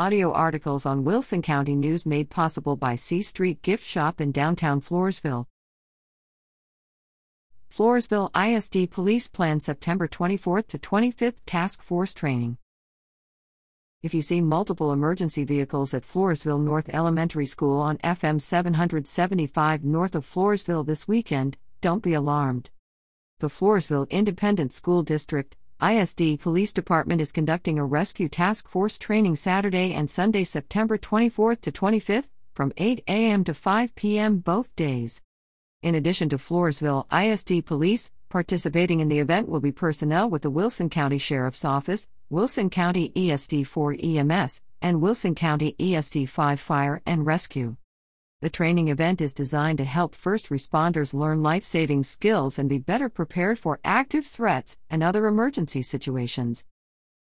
audio articles on Wilson County News made possible by C Street Gift Shop in downtown Floresville. Floresville ISD Police Plan September 24th to 25th Task Force Training. If you see multiple emergency vehicles at Floresville North Elementary School on FM 775 north of Floresville this weekend, don't be alarmed. The Floresville Independent School District, ISD Police Department is conducting a rescue task force training Saturday and Sunday, September 24th to 25th, from 8 a.m. to 5 p.m. both days. In addition to Floresville ISD Police, participating in the event will be personnel with the Wilson County Sheriff's Office, Wilson County ESD 4 EMS, and Wilson County ESD 5 Fire and Rescue. The training event is designed to help first responders learn life saving skills and be better prepared for active threats and other emergency situations.